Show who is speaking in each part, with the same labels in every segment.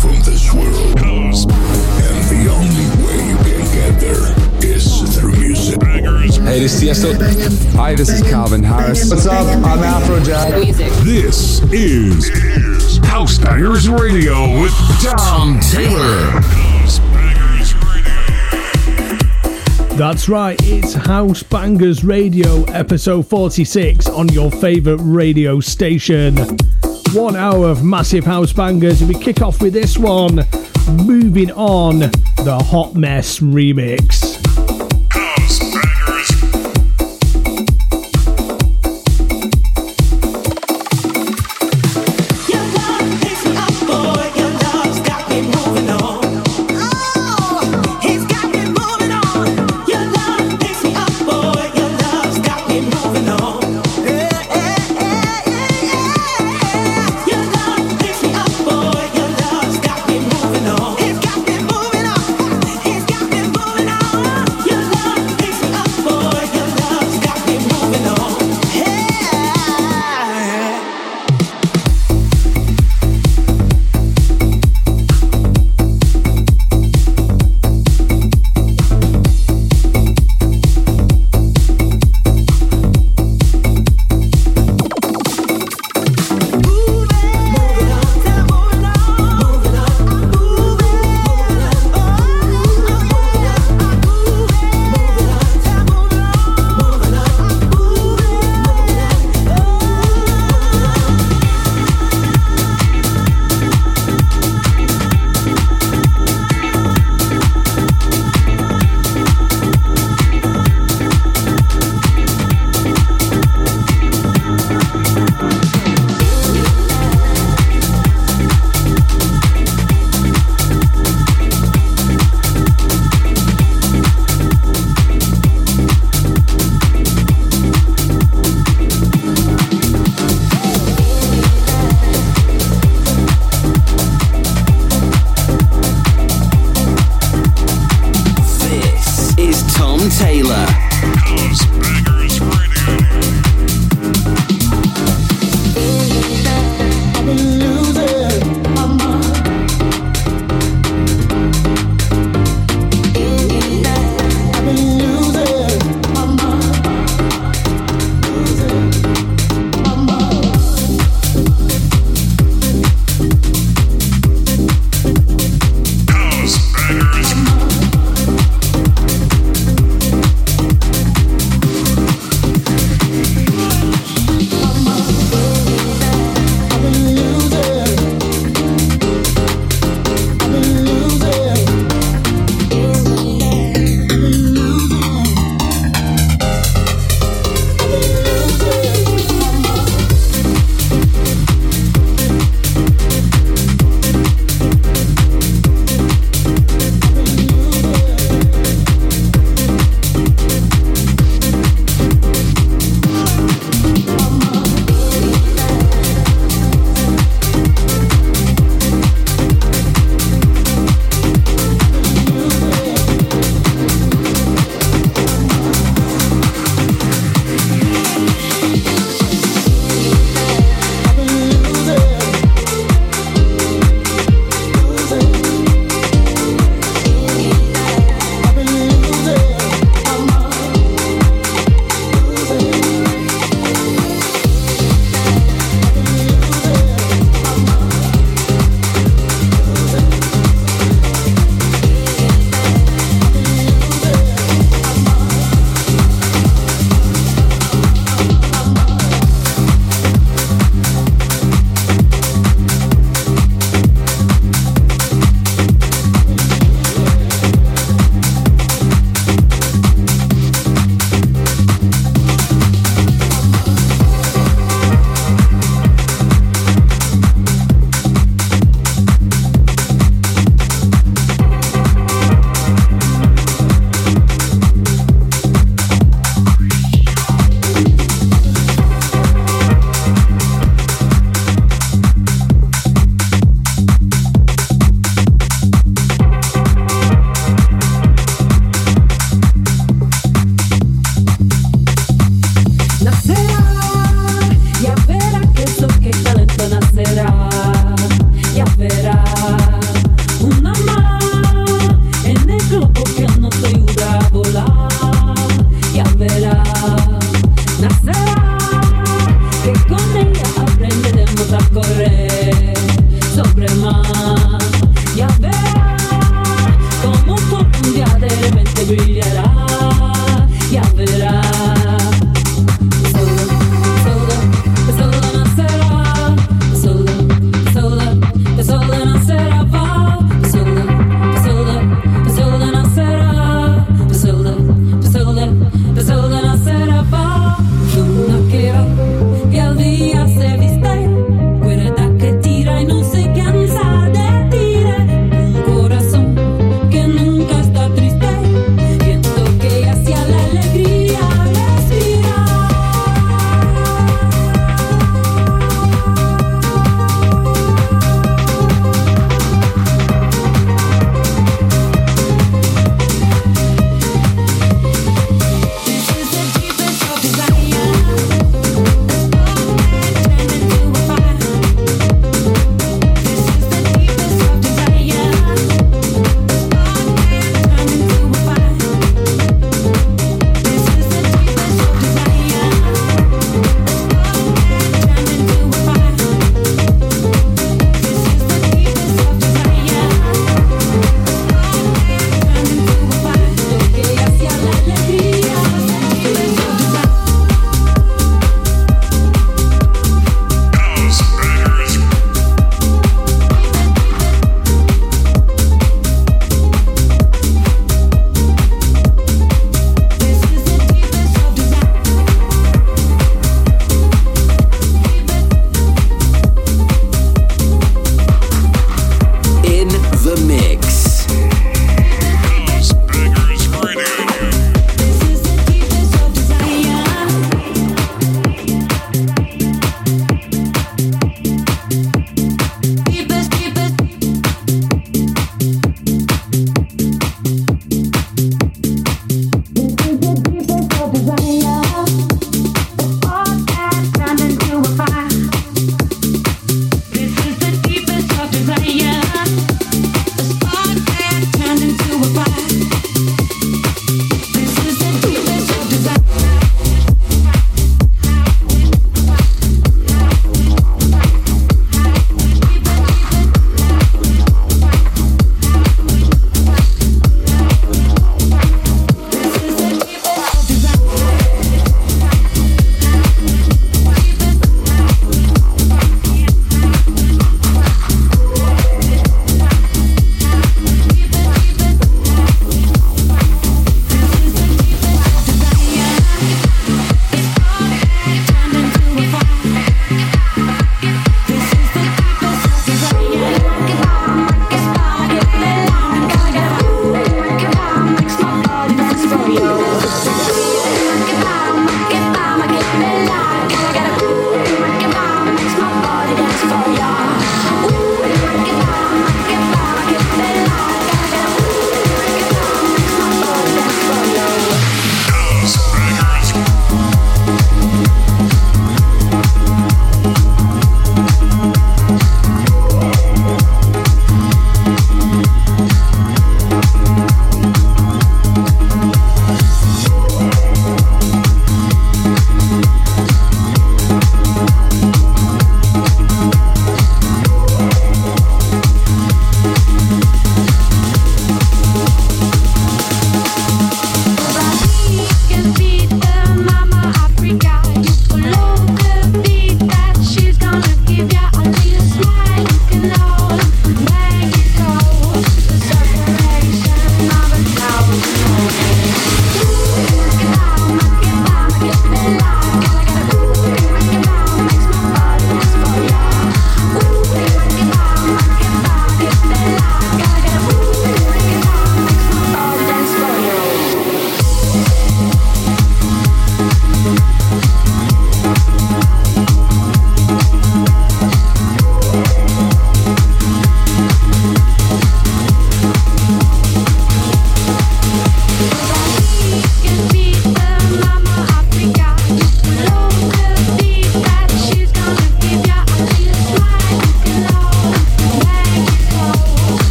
Speaker 1: from this world. And the only way you can get there is through music.
Speaker 2: Hey, this is Tiesto. Hi, this is Calvin Harris.
Speaker 3: What's up? I'm Afrojack.
Speaker 4: Music.
Speaker 1: This is House Bangers Radio with Tom Taylor.
Speaker 5: That's right, it's House Bangers Radio, episode 46 on your favourite radio station. One hour of massive house bangers, and we kick off with this one. Moving on, the Hot Mess remix.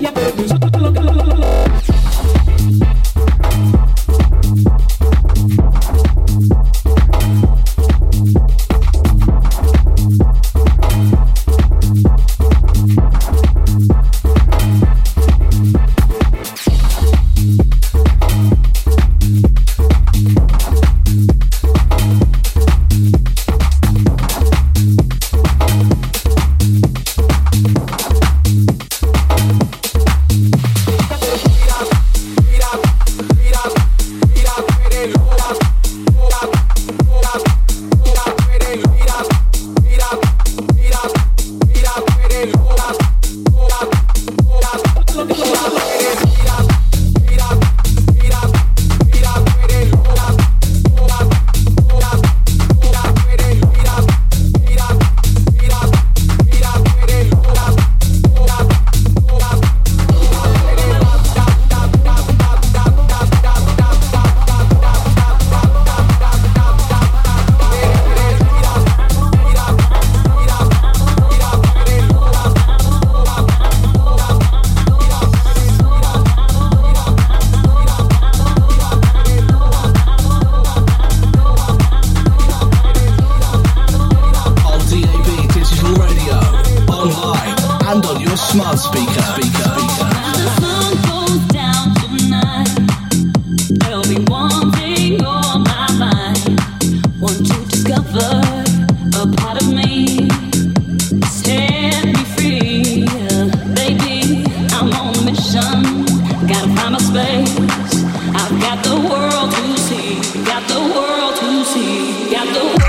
Speaker 4: cadeia todos. É I'm the one.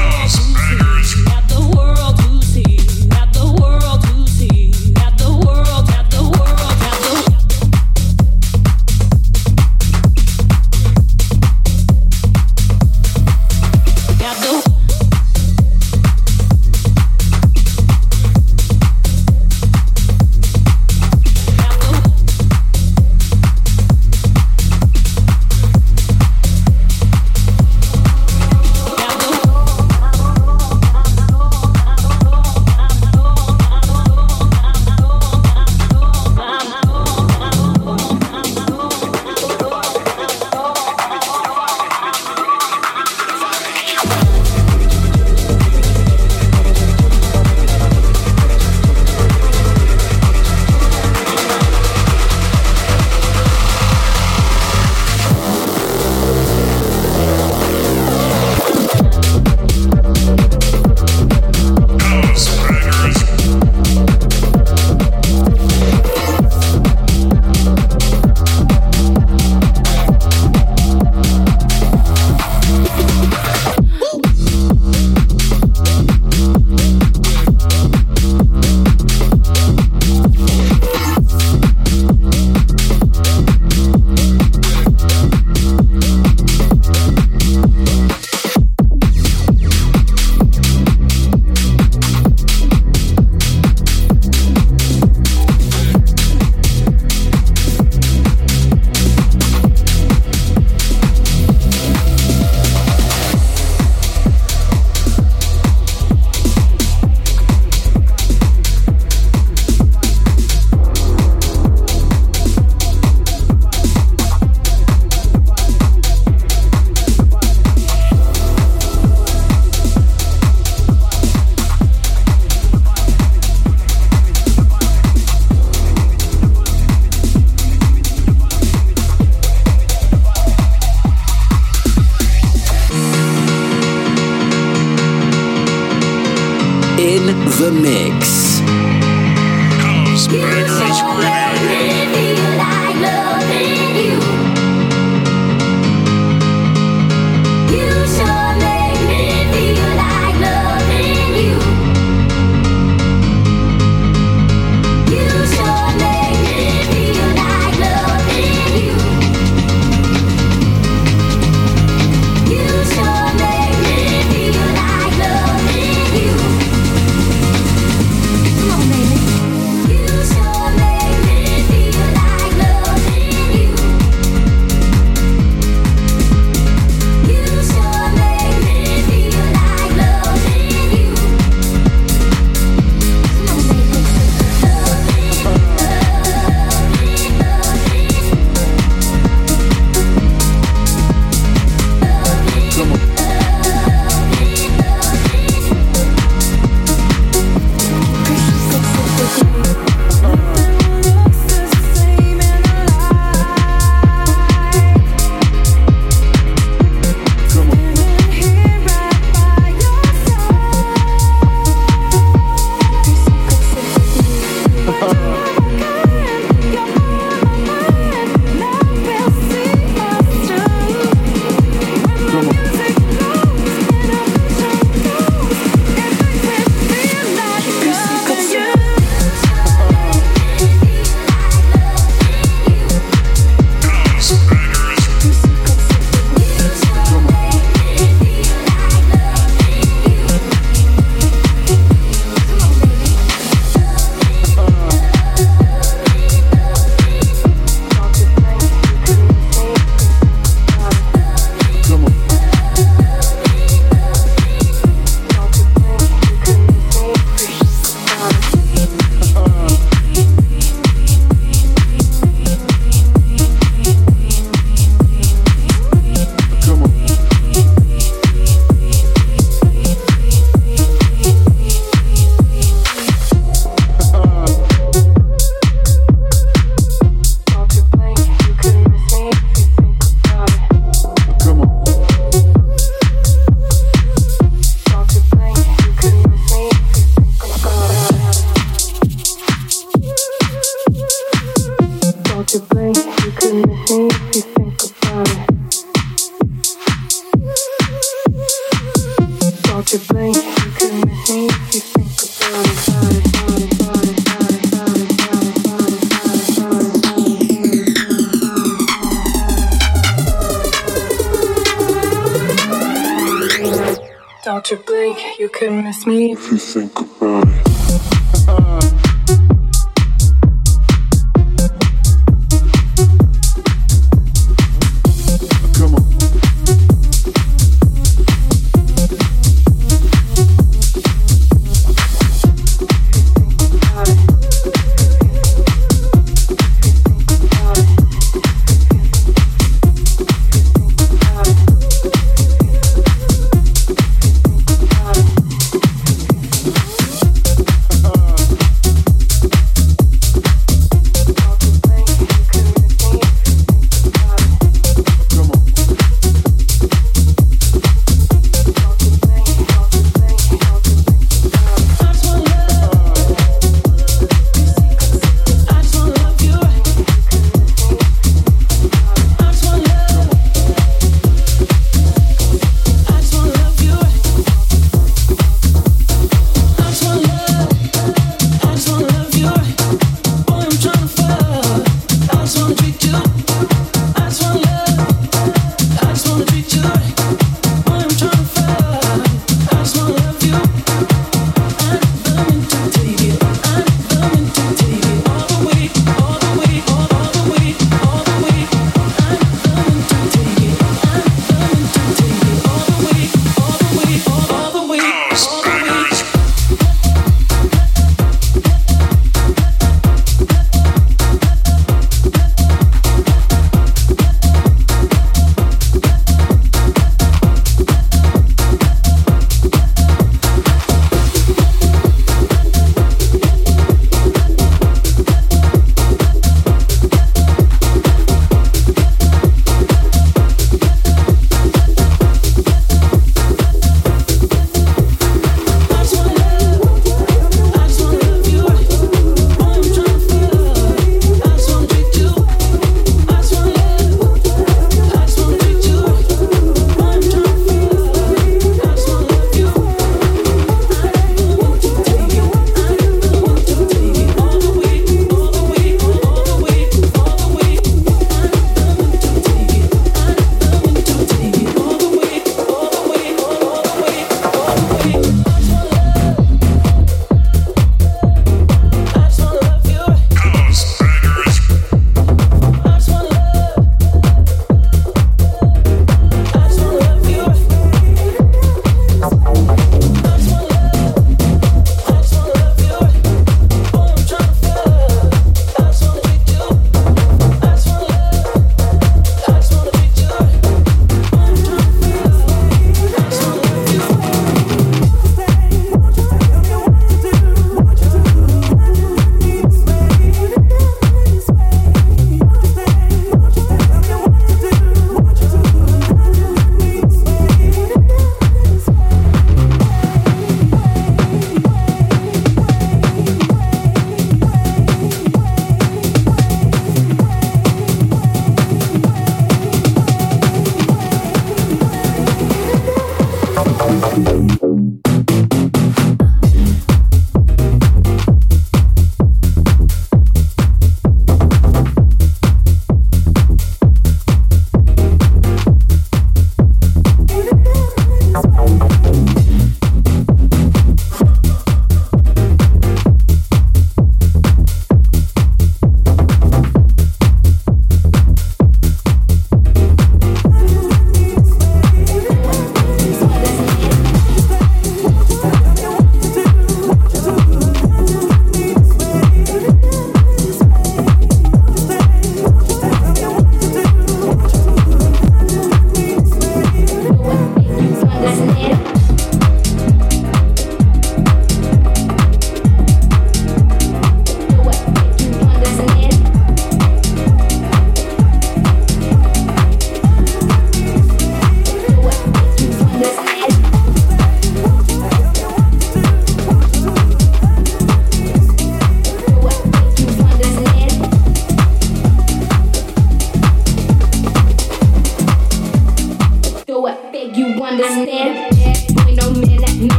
Speaker 4: everything.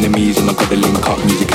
Speaker 4: enemies and I've got the link up music.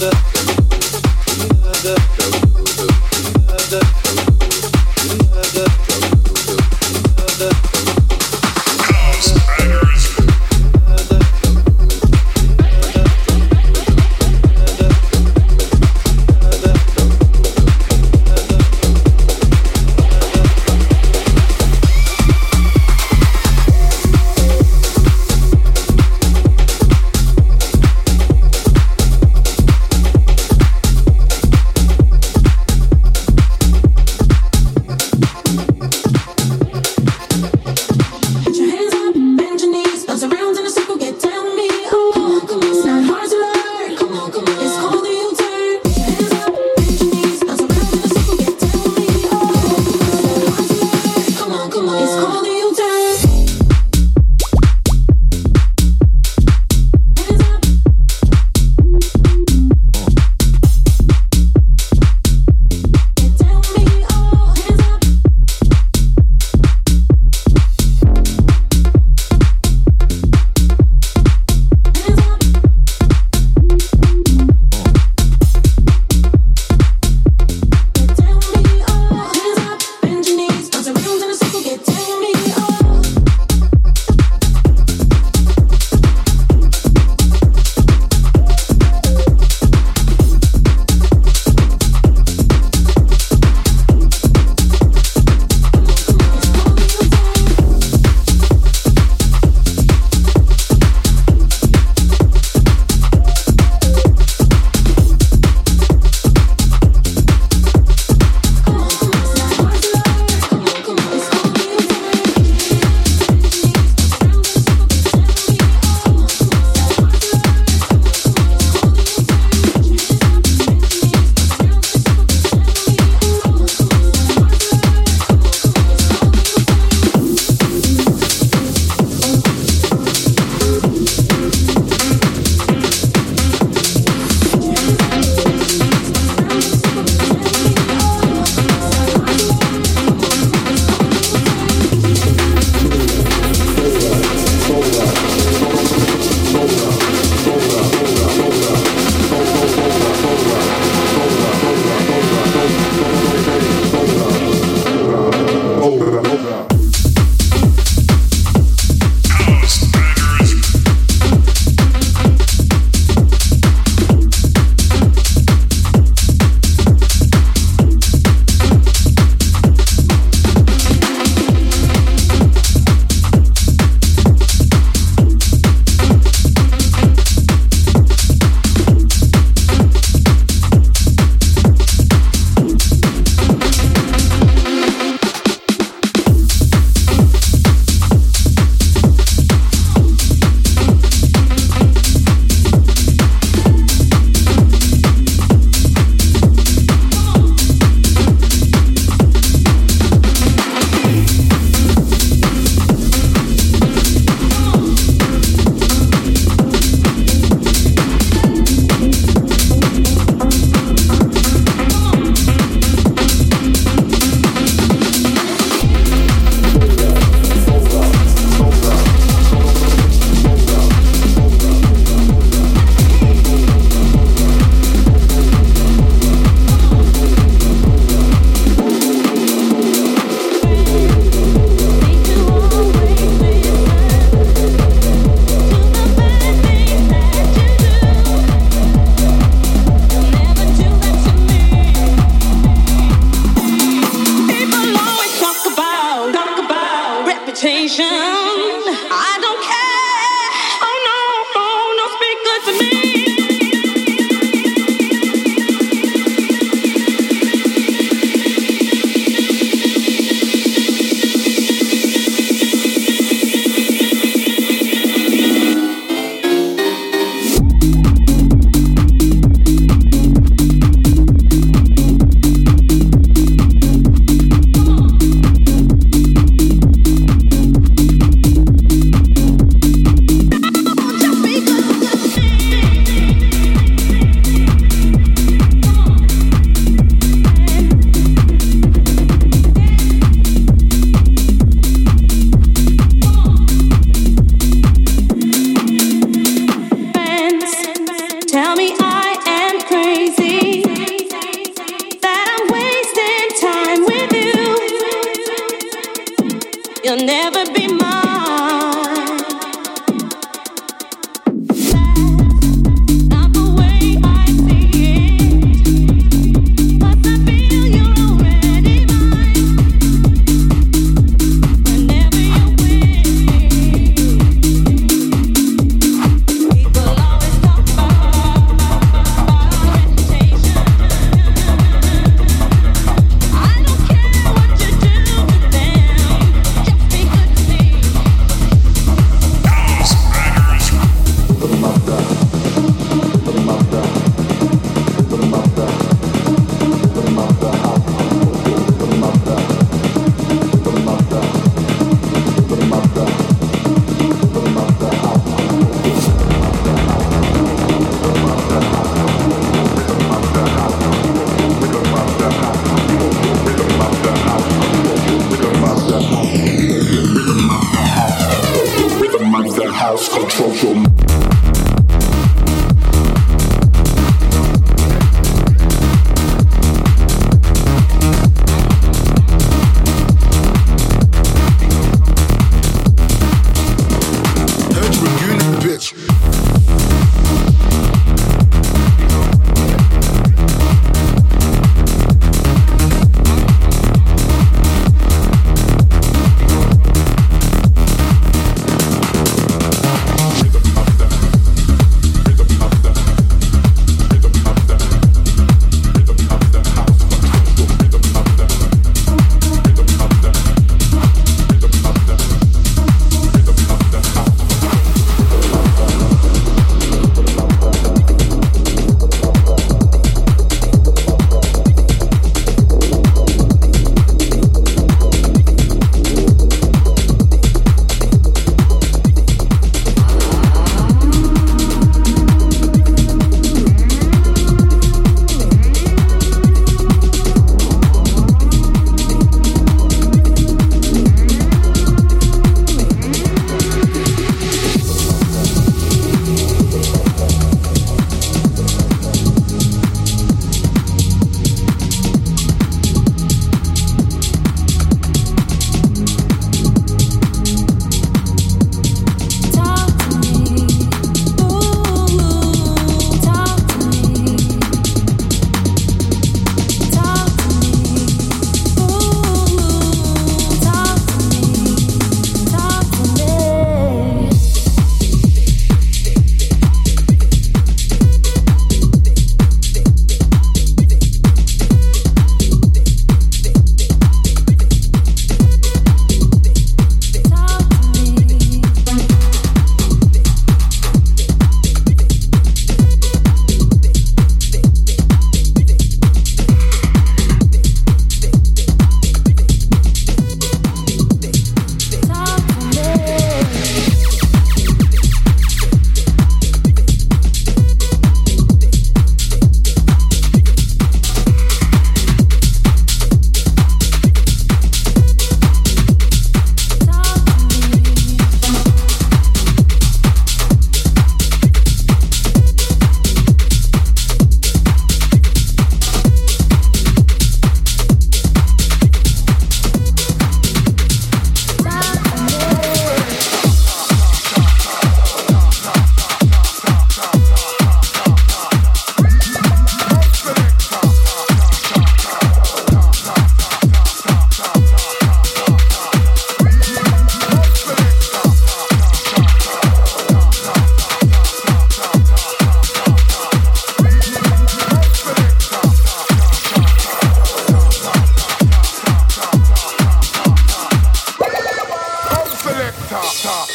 Speaker 4: the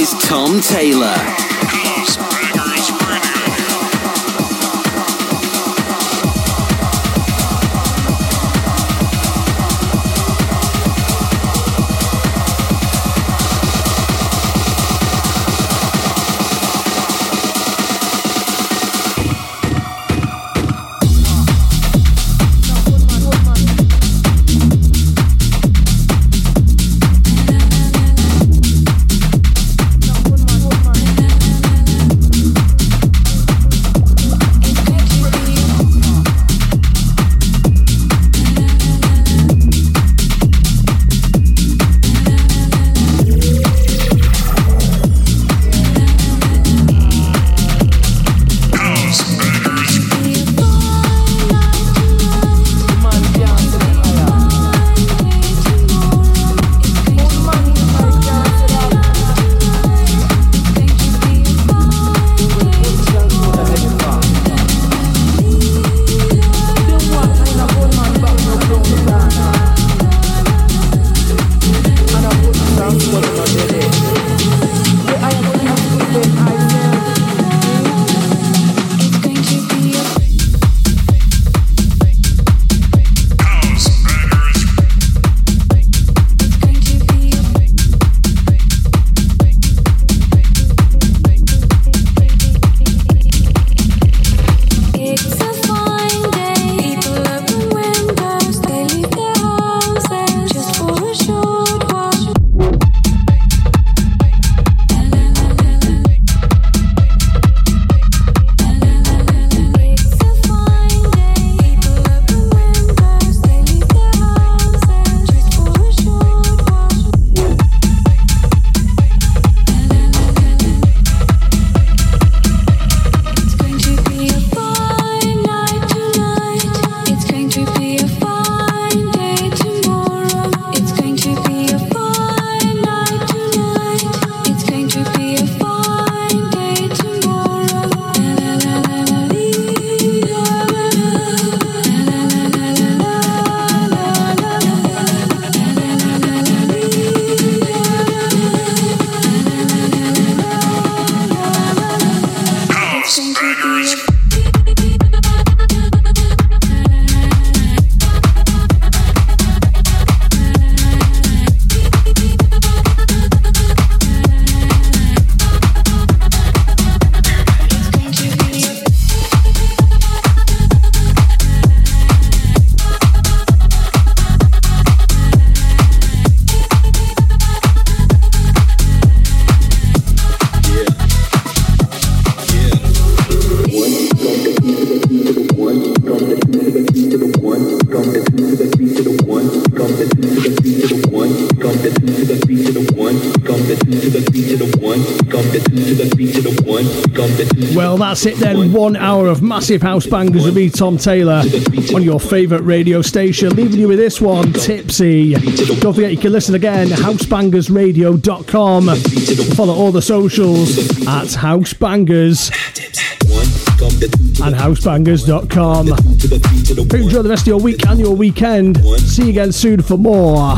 Speaker 6: Is Tom Taylor.
Speaker 5: That's it then. One hour of massive house bangers with me, Tom Taylor, on your favourite radio station. Leaving you with this one, Tipsy. Don't forget you can listen again, housebangersradio.com. Follow all the socials at housebangers and housebangers.com. Enjoy the rest of your week and your weekend. See you again soon for more.